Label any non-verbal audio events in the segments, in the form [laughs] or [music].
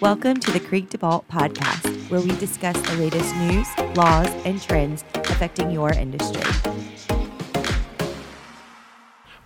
Welcome to the Krieg DeVault podcast, where we discuss the latest news, laws, and trends affecting your industry.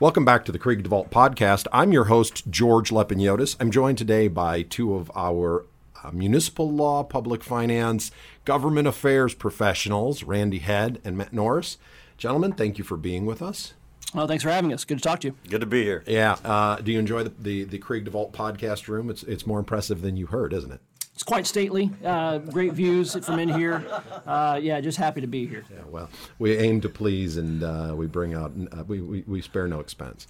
Welcome back to the Krieg DeVault podcast. I'm your host, George Lepiniotis. I'm joined today by two of our uh, municipal law, public finance, government affairs professionals, Randy Head and Matt Norris. Gentlemen, thank you for being with us. Well, thanks for having us. Good to talk to you. Good to be here. Yeah. Uh, do you enjoy the, the, the Krieg DeVault podcast room? It's, it's more impressive than you heard, isn't it? It's quite stately. Uh, great views from in here. Uh, yeah, just happy to be here. Yeah, well, we aim to please and uh, we bring out, uh, we, we, we spare no expense.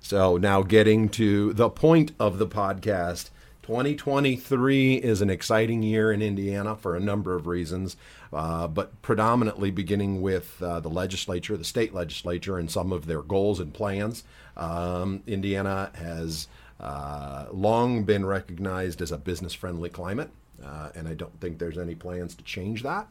So now getting to the point of the podcast. 2023 is an exciting year in Indiana for a number of reasons, uh, but predominantly beginning with uh, the legislature, the state legislature, and some of their goals and plans. Um, Indiana has uh, long been recognized as a business friendly climate, uh, and I don't think there's any plans to change that.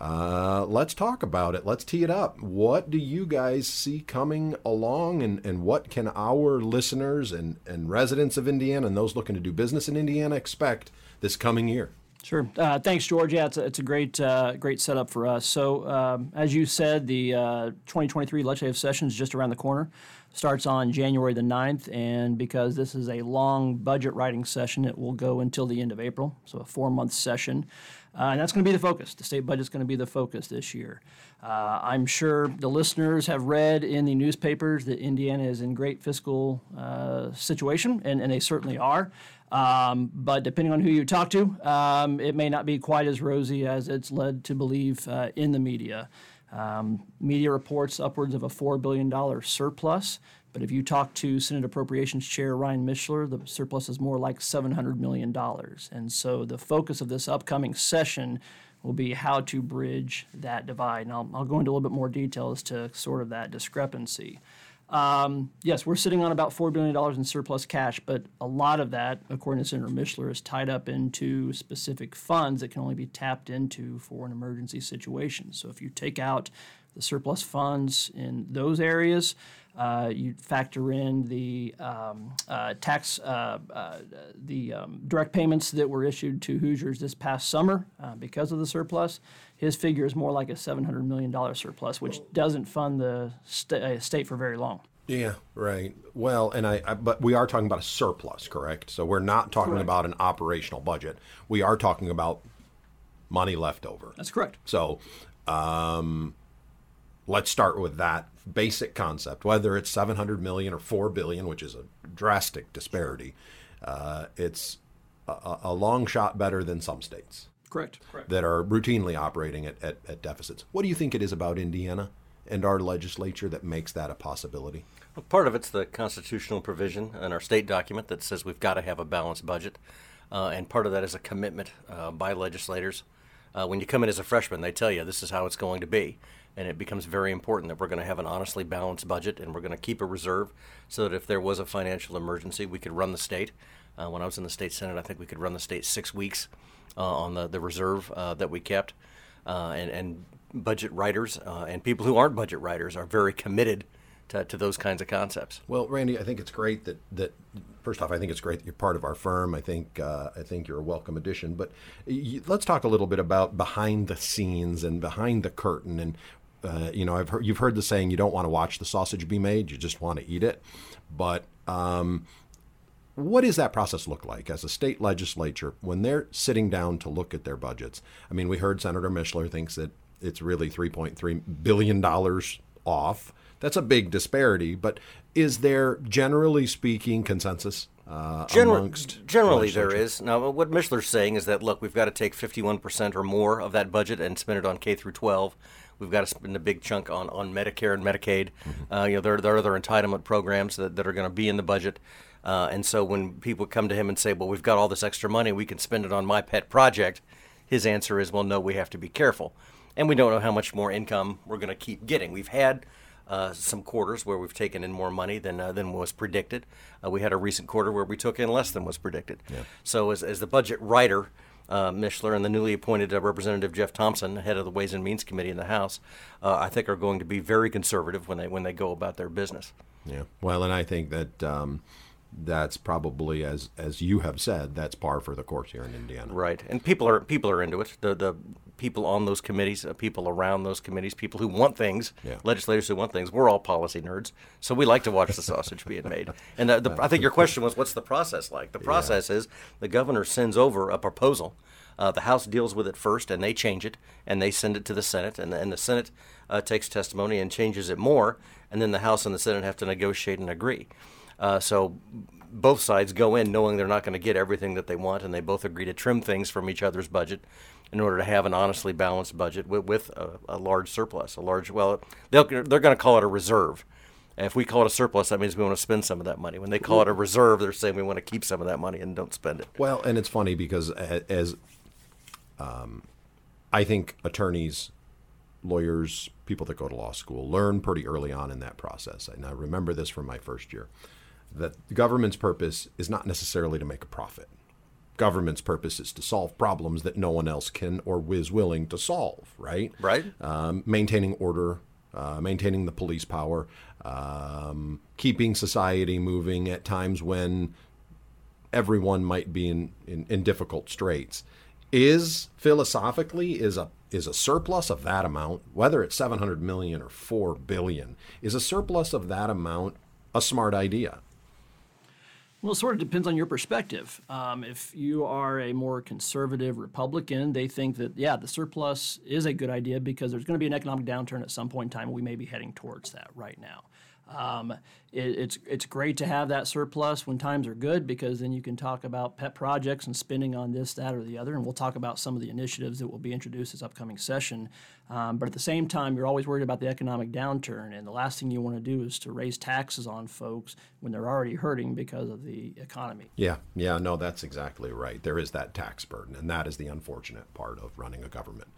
Uh, let's talk about it. Let's tee it up. What do you guys see coming along, and, and what can our listeners and, and residents of Indiana and those looking to do business in Indiana expect this coming year? Sure. Uh, thanks, George. Yeah, it's a, it's a great uh, great setup for us. So, um, as you said, the uh, 2023 legislative session is just around the corner. Starts on January the 9th, and because this is a long budget writing session, it will go until the end of April, so a four month session. Uh, and that's going to be the focus. The state budget is going to be the focus this year. Uh, I'm sure the listeners have read in the newspapers that Indiana is in great fiscal uh, situation, and, and they certainly are. Um, but depending on who you talk to, um, it may not be quite as rosy as it's led to believe uh, in the media. Um, media reports upwards of a $4 billion surplus. But if you talk to Senate Appropriations Chair Ryan Mishler, the surplus is more like $700 million. And so the focus of this upcoming session will be how to bridge that divide. And I'll, I'll go into a little bit more detail as to sort of that discrepancy. Um, yes, we're sitting on about $4 billion in surplus cash, but a lot of that, according to Senator Mishler, is tied up into specific funds that can only be tapped into for an emergency situation. So if you take out the surplus funds in those areas, uh, you factor in the um, uh, tax, uh, uh the um, direct payments that were issued to Hoosiers this past summer uh, because of the surplus. His figure is more like a $700 million surplus, which doesn't fund the st- uh, state for very long. Yeah, right. Well, and I, I, but we are talking about a surplus, correct? So we're not talking correct. about an operational budget. We are talking about money left over. That's correct. So, um, let's start with that basic concept. Whether it's 700 million or 4 billion, which is a drastic disparity, uh, it's a, a, long shot better than some states. Correct. Correct. That are routinely operating at, at, at deficits. What do you think it is about Indiana and our legislature that makes that a possibility? Well, part of it's the constitutional provision in our state document that says we've got to have a balanced budget. Uh, and part of that is a commitment uh, by legislators. Uh, when you come in as a freshman, they tell you this is how it's going to be and it becomes very important that we're going to have an honestly balanced budget and we're going to keep a reserve so that if there was a financial emergency, we could run the state. Uh, when I was in the state senate, I think we could run the state six weeks uh, on the, the reserve uh, that we kept. Uh, and, and budget writers uh, and people who aren't budget writers are very committed to, to those kinds of concepts. Well, Randy, I think it's great that, that first off, I think it's great that you're part of our firm. I think uh, I think you're a welcome addition. But let's talk a little bit about behind the scenes and behind the curtain and uh, you know, I've heard, you've heard the saying, you don't want to watch the sausage be made, you just want to eat it. But um, what does that process look like as a state legislature when they're sitting down to look at their budgets? I mean, we heard Senator Mishler thinks that it's really $3.3 billion off. That's a big disparity, but is there, generally speaking, consensus uh, Gener- generally, there is. Now, what Mishler's saying is that look, we've got to take 51% or more of that budget and spend it on K through 12. We've got to spend a big chunk on, on Medicare and Medicaid. Mm-hmm. Uh, you know, there, there are other entitlement programs that, that are going to be in the budget. Uh, and so when people come to him and say, well, we've got all this extra money, we can spend it on my pet project, his answer is, well, no, we have to be careful. And we don't know how much more income we're going to keep getting. We've had uh, some quarters where we've taken in more money than uh, than was predicted. Uh, we had a recent quarter where we took in less than was predicted. Yeah. So as, as the budget writer, uh, Mishler and the newly appointed uh, Representative Jeff Thompson, head of the Ways and Means Committee in the House, uh, I think are going to be very conservative when they when they go about their business. Yeah. Well, and I think that. Um, that's probably as as you have said, that's par for the course here in Indiana. Right, and people are people are into it. The the people on those committees, uh, people around those committees, people who want things, Yeah. legislators who want things. We're all policy nerds, so we like to watch the sausage being made. [laughs] And the, the, I think your question was, what's the process like? The process is the governor sends over a proposal. Uh, the House deals with it first, and they change it, and they send it to the Senate, and, and the Senate uh, takes testimony and changes it more, and then the House and the Senate have to negotiate and agree. Uh, so both sides go in knowing they're not going to get everything that they want, and they both agree to trim things from each other's budget in order to have an honestly balanced budget with, with a, a large surplus. A large, well, they'll, they're going to call it a reserve. If we call it a surplus, that means we want to spend some of that money. When they call it a reserve, they're saying we want to keep some of that money and don't spend it. Well, and it's funny because as um, I think attorneys, lawyers, people that go to law school learn pretty early on in that process. And I remember this from my first year that the government's purpose is not necessarily to make a profit. Government's purpose is to solve problems that no one else can or is willing to solve, right? Right. Um, maintaining order, uh, maintaining the police power, um, keeping society moving at times when everyone might be in, in, in difficult straits is philosophically is a is a surplus of that amount whether it's 700 million or 4 billion is a surplus of that amount a smart idea Well, it sort of depends on your perspective. Um, if you are a more conservative Republican, they think that, yeah, the surplus is a good idea because there's going to be an economic downturn at some point in time. We may be heading towards that right now. Um, it, it's, it's great to have that surplus when times are good because then you can talk about pet projects and spending on this, that, or the other. And we'll talk about some of the initiatives that will be introduced this upcoming session. Um, but at the same time, you're always worried about the economic downturn. And the last thing you want to do is to raise taxes on folks when they're already hurting because of the economy. yeah yeah no that's exactly right there is that tax burden and that is the unfortunate part of running a government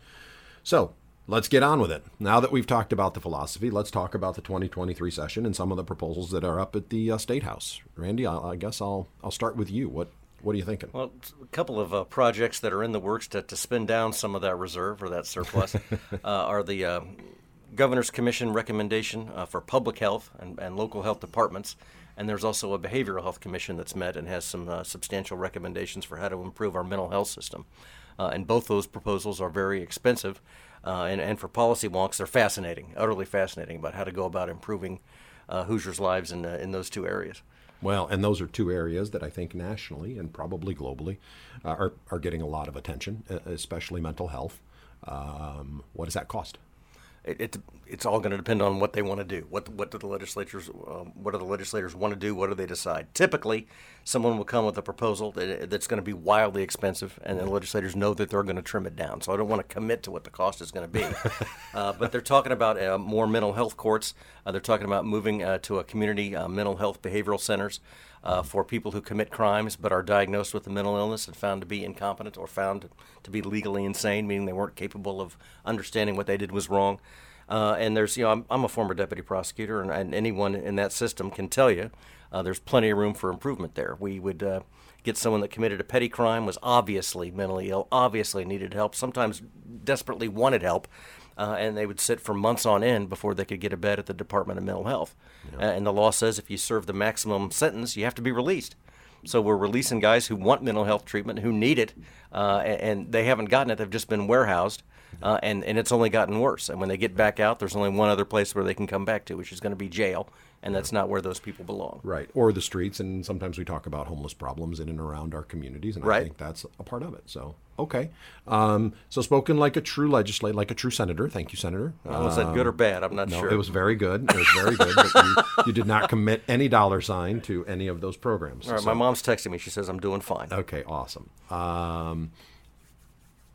so let's get on with it. Now that we've talked about the philosophy let's talk about the 2023 session and some of the proposals that are up at the uh, state house. Randy I, I guess i'll i'll start with you. What what are you thinking? Well, a couple of uh, projects that are in the works to, to spend down some of that reserve or that surplus [laughs] uh, are the uh, Governor's Commission recommendation uh, for public health and, and local health departments. And there's also a behavioral health commission that's met and has some uh, substantial recommendations for how to improve our mental health system. Uh, and both those proposals are very expensive. Uh, and, and for policy wonks, they're fascinating, utterly fascinating about how to go about improving uh, Hoosiers' lives in, uh, in those two areas. Well, and those are two areas that I think nationally and probably globally uh, are, are getting a lot of attention, especially mental health. Um, what does that cost? It, it it's all going to depend on what they want to do. What what do the legislatures um, what do the legislators want to do? What do they decide? Typically, someone will come with a proposal that, that's going to be wildly expensive, and the legislators know that they're going to trim it down. So I don't want to commit to what the cost is going to be. [laughs] uh, but they're talking about uh, more mental health courts. Uh, they're talking about moving uh, to a community uh, mental health behavioral centers. Uh, for people who commit crimes but are diagnosed with a mental illness and found to be incompetent or found to be legally insane, meaning they weren't capable of understanding what they did was wrong. Uh, and there's, you know, I'm, I'm a former deputy prosecutor, and, and anyone in that system can tell you uh, there's plenty of room for improvement there. We would uh, get someone that committed a petty crime, was obviously mentally ill, obviously needed help, sometimes desperately wanted help, uh, and they would sit for months on end before they could get a bed at the Department of Mental Health. Uh, and the law says if you serve the maximum sentence, you have to be released. So we're releasing guys who want mental health treatment, who need it, uh, and, and they haven't gotten it. They've just been warehoused, uh, and and it's only gotten worse. And when they get back out, there's only one other place where they can come back to, which is going to be jail, and that's not where those people belong. Right. Or the streets. And sometimes we talk about homeless problems in and around our communities. And I think that's a part of it. So, okay. Um, so, spoken like a true legislator, like a true senator. Thank you, Senator. Now, was that good or bad? I'm not No, sure. it was very good. It was very good. but you, [laughs] you did not commit any dollar sign to any of those programs. All right, So- my mom's texting me. She says I'm doing fine. Okay, awesome. Um,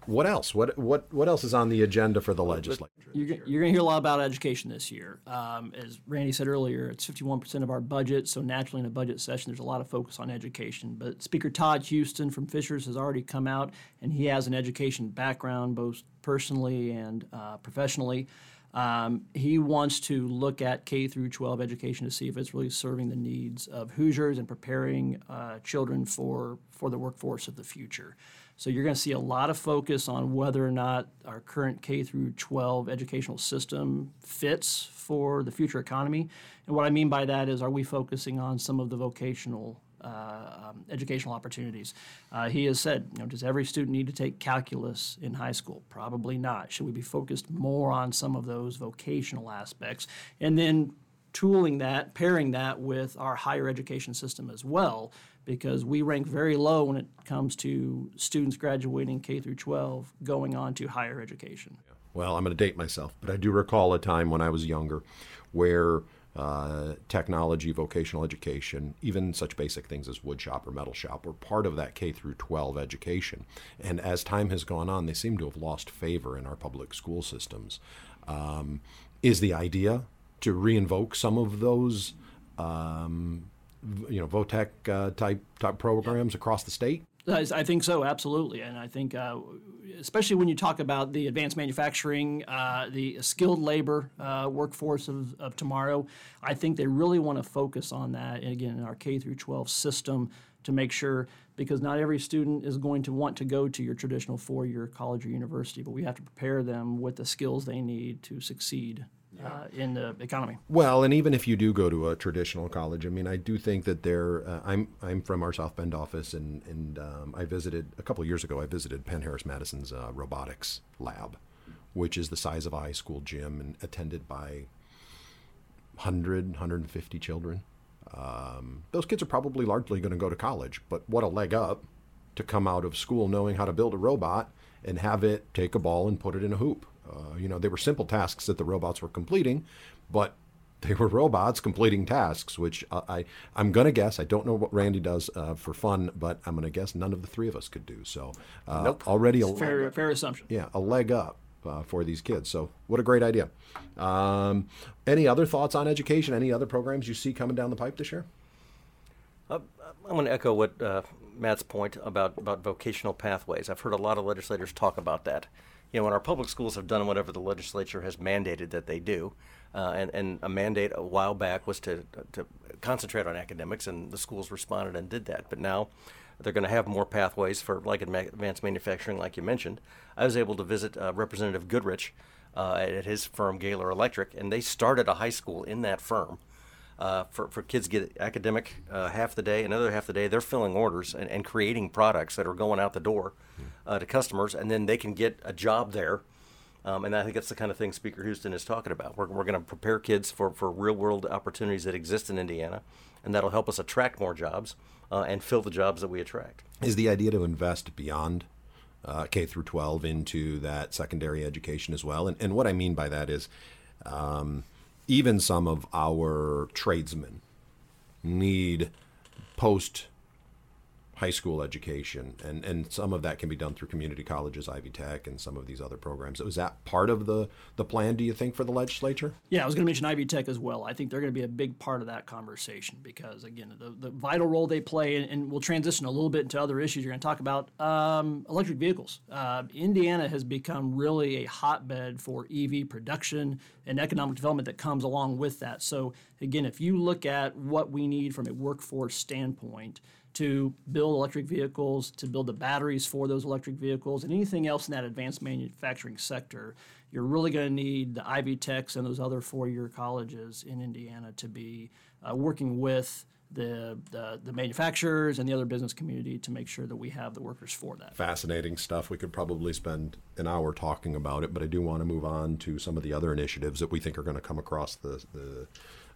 what else? What what what else is on the agenda for the legislature? You're, you're going to hear a lot about education this year. Um, as Randy said earlier, it's 51% of our budget, so naturally in a budget session, there's a lot of focus on education. But Speaker Todd Houston from Fishers has already come out, and he has an education background, both personally and uh, professionally. Um, he wants to look at K through 12 education to see if it's really serving the needs of Hoosiers and preparing uh, children for for the workforce of the future. So you're going to see a lot of focus on whether or not our current K through 12 educational system fits for the future economy. And what I mean by that is, are we focusing on some of the vocational uh, um, educational opportunities. Uh, he has said, you know, does every student need to take calculus in high school? Probably not. Should we be focused more on some of those vocational aspects? And then tooling that, pairing that with our higher education system as well, because we rank very low when it comes to students graduating K through 12 going on to higher education. Well, I'm going to date myself, but I do recall a time when I was younger where uh, technology, vocational education, even such basic things as wood shop or metal shop were part of that K through 12 education. And as time has gone on, they seem to have lost favor in our public school systems. Um, is the idea to reinvoke some of those, um, you know, VOTEC uh, type type programs across the state? I think so, absolutely, and I think uh, especially when you talk about the advanced manufacturing, uh, the skilled labor uh, workforce of, of tomorrow, I think they really want to focus on that. And again, in our K through 12 system, to make sure because not every student is going to want to go to your traditional four-year college or university, but we have to prepare them with the skills they need to succeed uh, in the economy. Well, and even if you do go to a traditional college, I mean, I do think that there. Uh, I'm I'm from our South Bend office, and and um, I visited a couple of years ago. I visited Penn Harris Madison's uh, robotics lab, which is the size of a high school gym and attended by 100, 150 children. Um, those kids are probably largely going to go to college, but what a leg up to come out of school knowing how to build a robot and have it take a ball and put it in a hoop. Uh, you know, they were simple tasks that the robots were completing, but they were robots completing tasks, which uh, I I'm gonna guess. I don't know what Randy does uh, for fun, but I'm gonna guess none of the three of us could do. So uh, Nope. already a Fair, fair assumption. yeah a leg up uh, for these kids. So what a great idea. Um, any other thoughts on education? Any other programs you see coming down the pipe this year? I'm going to echo what uh, Matt's point about, about vocational pathways. I've heard a lot of legislators talk about that. You know, when our public schools have done whatever the legislature has mandated that they do, uh, and, and a mandate a while back was to, to concentrate on academics, and the schools responded and did that. But now they're going to have more pathways for like advanced manufacturing, like you mentioned. I was able to visit uh, Representative Goodrich uh, at his firm, Gaylor Electric, and they started a high school in that firm uh, for, for kids get academic uh, half the day, another half the day, they're filling orders and, and creating products that are going out the door uh, to customers, and then they can get a job there. Um, and I think that's the kind of thing Speaker Houston is talking about. We're, we're going to prepare kids for, for real world opportunities that exist in Indiana, and that'll help us attract more jobs uh, and fill the jobs that we attract. Is the idea to invest beyond uh, K through 12 into that secondary education as well? And, and what I mean by that is um, even some of our tradesmen need post high school education, and, and some of that can be done through community colleges, Ivy Tech, and some of these other programs. Was that part of the, the plan, do you think, for the legislature? Yeah, I was going to mention Ivy Tech as well. I think they're going to be a big part of that conversation because, again, the, the vital role they play, and, and we'll transition a little bit into other issues you're going to talk about. Um, electric vehicles. Uh, Indiana has become really a hotbed for EV production and economic development that comes along with that. So, again, if you look at what we need from a workforce standpoint, to build electric vehicles, to build the batteries for those electric vehicles, and anything else in that advanced manufacturing sector, you're really going to need the Ivy Techs and those other four-year colleges in Indiana to be uh, working with the, the the manufacturers and the other business community to make sure that we have the workers for that. fascinating stuff. We could probably spend an hour talking about it, but I do want to move on to some of the other initiatives that we think are going to come across the, the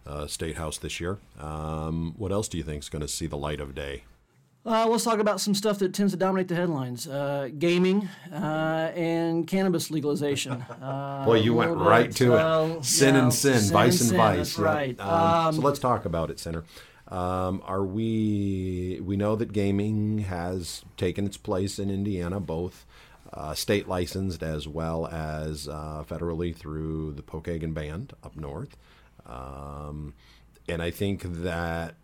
uh, State House this year. Um, what else do you think is going to see the light of day? Uh, let's talk about some stuff that tends to dominate the headlines: uh, gaming uh, and cannabis legalization. Uh, [laughs] Boy, you went right bit, to it. Sin yeah, and sin, vice and sin, vice. That's Yep. right. Um, so Um, let's talk about it, Senator. Um, are we? We know that gaming has taken its place in Indiana, both uh, state licensed as well as uh, federally through the Pokagon Band up north. Um, and I think that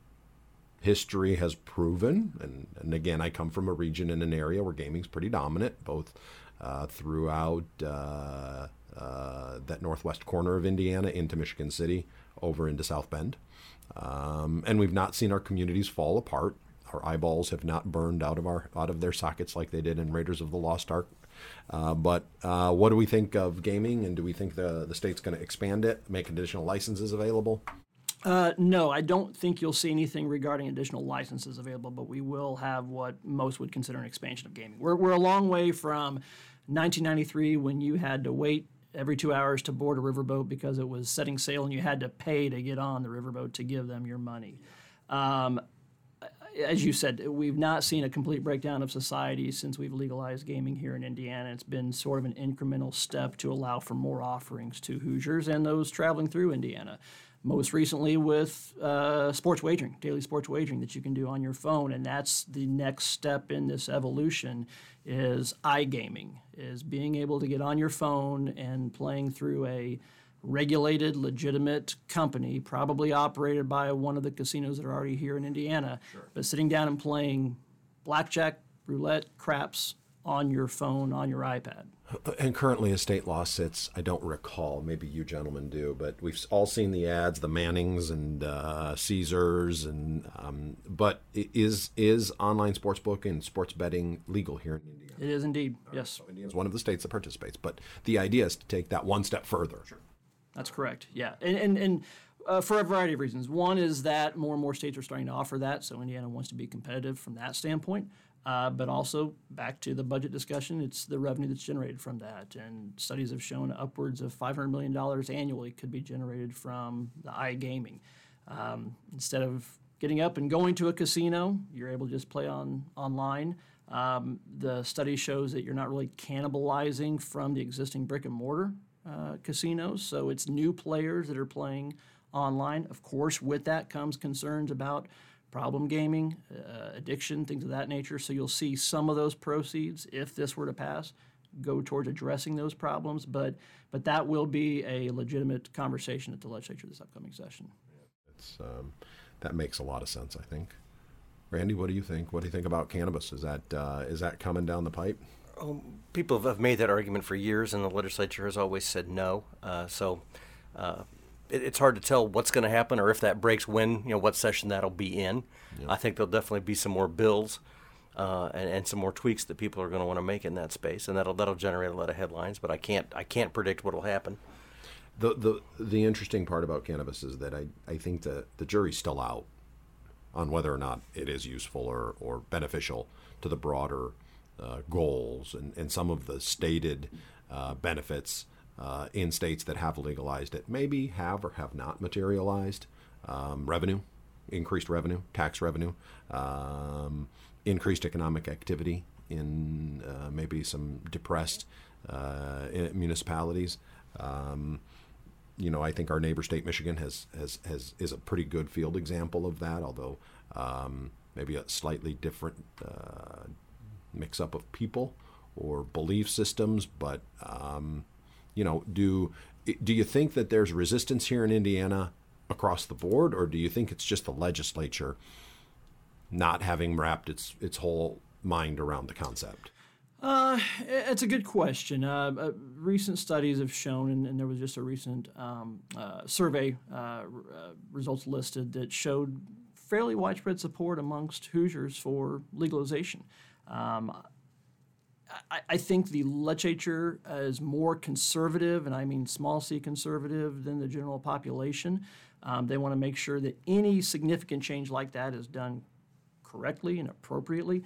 history has proven, and, and again, I come from a region in an area where gaming's pretty dominant, both uh, throughout uh, uh, that northwest corner of Indiana into Michigan City, over into South Bend. Um, and we've not seen our communities fall apart. Our eyeballs have not burned out of our out of their sockets like they did in Raiders of the Lost Ark. Uh, but uh, what do we think of gaming, and do we think the the state's going to expand it, make additional licenses available? Uh, no, I don't think you'll see anything regarding additional licenses available, but we will have what most would consider an expansion of gaming. We're, we're a long way from 1993 when you had to wait every two hours to board a riverboat because it was setting sail and you had to pay to get on the riverboat to give them your money. Um, as you said, we've not seen a complete breakdown of society since we've legalized gaming here in Indiana. It's been sort of an incremental step to allow for more offerings to Hoosiers and those traveling through Indiana most recently with uh, sports wagering, daily sports wagering that you can do on your phone, and that's the next step in this evolution is iGaming, is being able to get on your phone and playing through a regulated, legitimate company, probably operated by one of the casinos that are already here in Indiana, sure. but sitting down and playing blackjack, roulette, craps on your phone, on your iPad. And currently, as state law sits, I don't recall. Maybe you gentlemen do, but we've all seen the ads, the Mannings and uh, Caesars, and um, but is is online sportsbook and sports betting legal here in Indiana? It is indeed. Yes, so Indiana is one of the states that participates, but the idea is to take that one step further. Sure. That's correct. Yeah, and and. and uh, for a variety of reasons. One is that more and more states are starting to offer that, so Indiana wants to be competitive from that standpoint. Uh, but also back to the budget discussion, it's the revenue that's generated from that. And studies have shown upwards of $500 million annually could be generated from the iGaming. Um, instead of getting up and going to a casino, you're able to just play on online. Um, the study shows that you're not really cannibalizing from the existing brick and mortar uh, casinos. So it's new players that are playing online. Of course, with that comes concerns about problem gaming, uh, addiction, things of that nature. So you'll see some of those proceeds, if this were to pass, go towards addressing those problems. But but that will be a legitimate conversation at the legislature this upcoming session. Um, that makes a lot of sense, I think. Randy, what do you think? What do you think about cannabis? Is that uh, is that coming down the pipe? Um, people have made that argument for years, and the legislature has always said no. Uh, so uh, it, it's hard to tell what's going to happen or if that breaks when, you know, what session that'll be in. Yeah. I think there'll definitely be some more bills uh, and, and some more tweaks that people are going to want to make in that space, and that'll that'll generate a lot of headlines. But I can't I can't predict what'll happen. The the the interesting part about cannabis is that I, I think that the jury's still out on whether or not it is useful or, or beneficial to the broader uh, goals and, and some of the stated uh, benefits uh, in states that have legalized it maybe have or have not materialized. Um, revenue, increased revenue, tax revenue, um, increased economic activity in uh, maybe some depressed uh, municipalities. Um, you know, I think our neighbor state, Michigan, has, has, has is a pretty good field example of that, although um, maybe a slightly different uh, mix up of people or belief systems, but um, you know, do do you think that there's resistance here in Indiana across the board, or do you think it's just the legislature not having wrapped its its whole mind around the concept? Uh, it's a good question. Uh, uh, recent studies have shown, and, and, there was just a recent um, uh, survey uh, uh, results listed that showed fairly widespread support amongst Hoosiers for legalization. Um, I, I think the legislature is more conservative, and I mean small c conservative, than the general population. Um, they want to make sure that any significant change like that is done correctly and appropriately.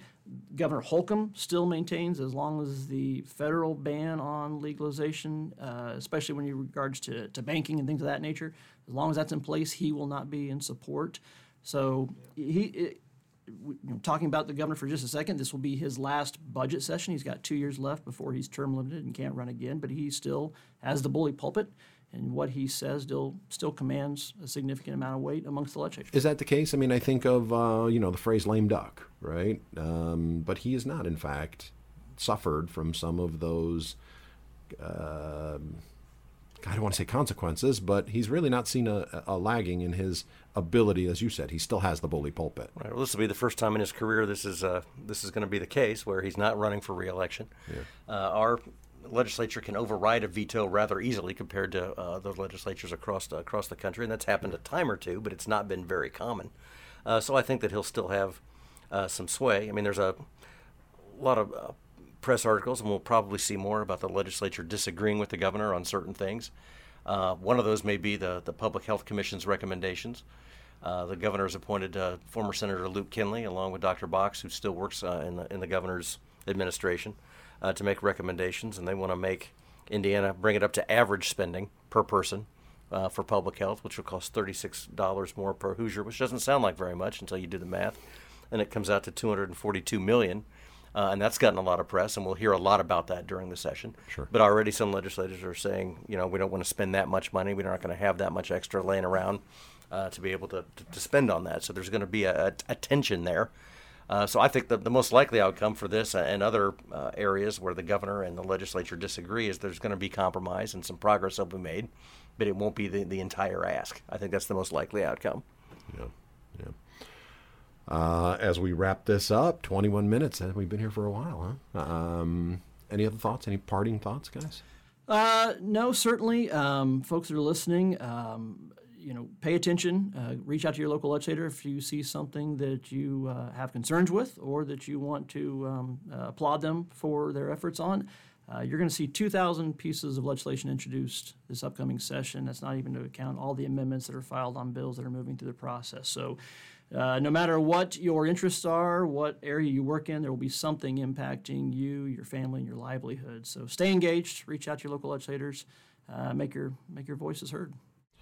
Governor Holcomb still maintains, as long as the federal ban on legalization, uh, especially when in regards to, to banking and things of that nature, as long as that's in place, he will not be in support. So he, you know, talking about the governor for just a second, this will be his last budget session. He's got two years left before he's term limited and can't run again, but he still has the bully pulpit, and what he says still still commands a significant amount of weight amongst the legislature. Is that the case? I mean, I think of uh, you know the phrase "lame duck," right? Um, but he has not, in fact, suffered from some of those. Uh, I don't want to say consequences, but he's really not seen a, a, lagging in his ability, as you said. He still has the bully pulpit. Right. Well, this will be the first time in his career this is uh, this is going to be the case where he's not running for reelection. Yeah. Uh, our legislature can override a veto rather easily compared to uh, the legislatures across the, across the country, and that's happened a time or two, but it's not been very common. Uh, so I think that he'll still have uh, some sway. I mean, there's a lot of uh, press articles, and we'll probably see more about the legislature disagreeing with the governor on certain things. Uh, one of those may be the, the Public Health Commission's recommendations. Uh, the governor has appointed uh, former Senator Luke Kenley, along with Dr. Box, who still works uh, in, the, in the governor's administration, uh, to make recommendations, and they want to make Indiana bring it up to average spending per person uh, for public health, which will cost $36 more per Hoosier, which doesn't sound like very much until you do the math. And it comes out to 242 million. Uh, and that's gotten a lot of press, and we'll hear a lot about that during the session. Sure. But already some legislators are saying, you know, we don't want to spend that much money. We're not going to have that much extra laying around uh, to be able to, to, to spend on that. So there's going to be a, a, tension there. Uh, so I think the, the most likely outcome for this and other uh, areas where the governor and the legislature disagree is there's going to be compromise and some progress will be made, but it won't be the, the entire ask. I think that's the most likely outcome. Yeah, yeah. Uh, as we wrap this up, 21 minutes. and We've been here for a while, huh? Um, any other thoughts? Any parting thoughts, guys? Uh, no, certainly. Um, folks that are listening, um, you know, pay attention. Uh, reach out to your local legislator if you see something that you uh, have concerns with or that you want to um, uh, applaud them for their efforts on. Uh, you're going to see 2,000 pieces of legislation introduced this upcoming session. That's not even to account all the amendments that are filed on bills that are moving through the process. So, uh, no matter what your interests are, what area you work in, there will be something impacting you, your family, and your livelihood. So, stay engaged. Reach out to your local legislators. Uh, make your make your voices heard.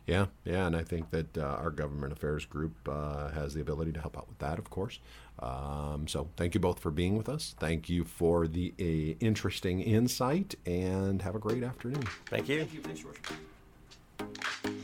Yeah, yeah, and I think that uh, our government affairs group uh, has the ability to help out with that, of course. Um, so, thank you both for being with us. Thank you for the uh, interesting insight, and have a great afternoon. Thank you. Thank you. Thanks, George.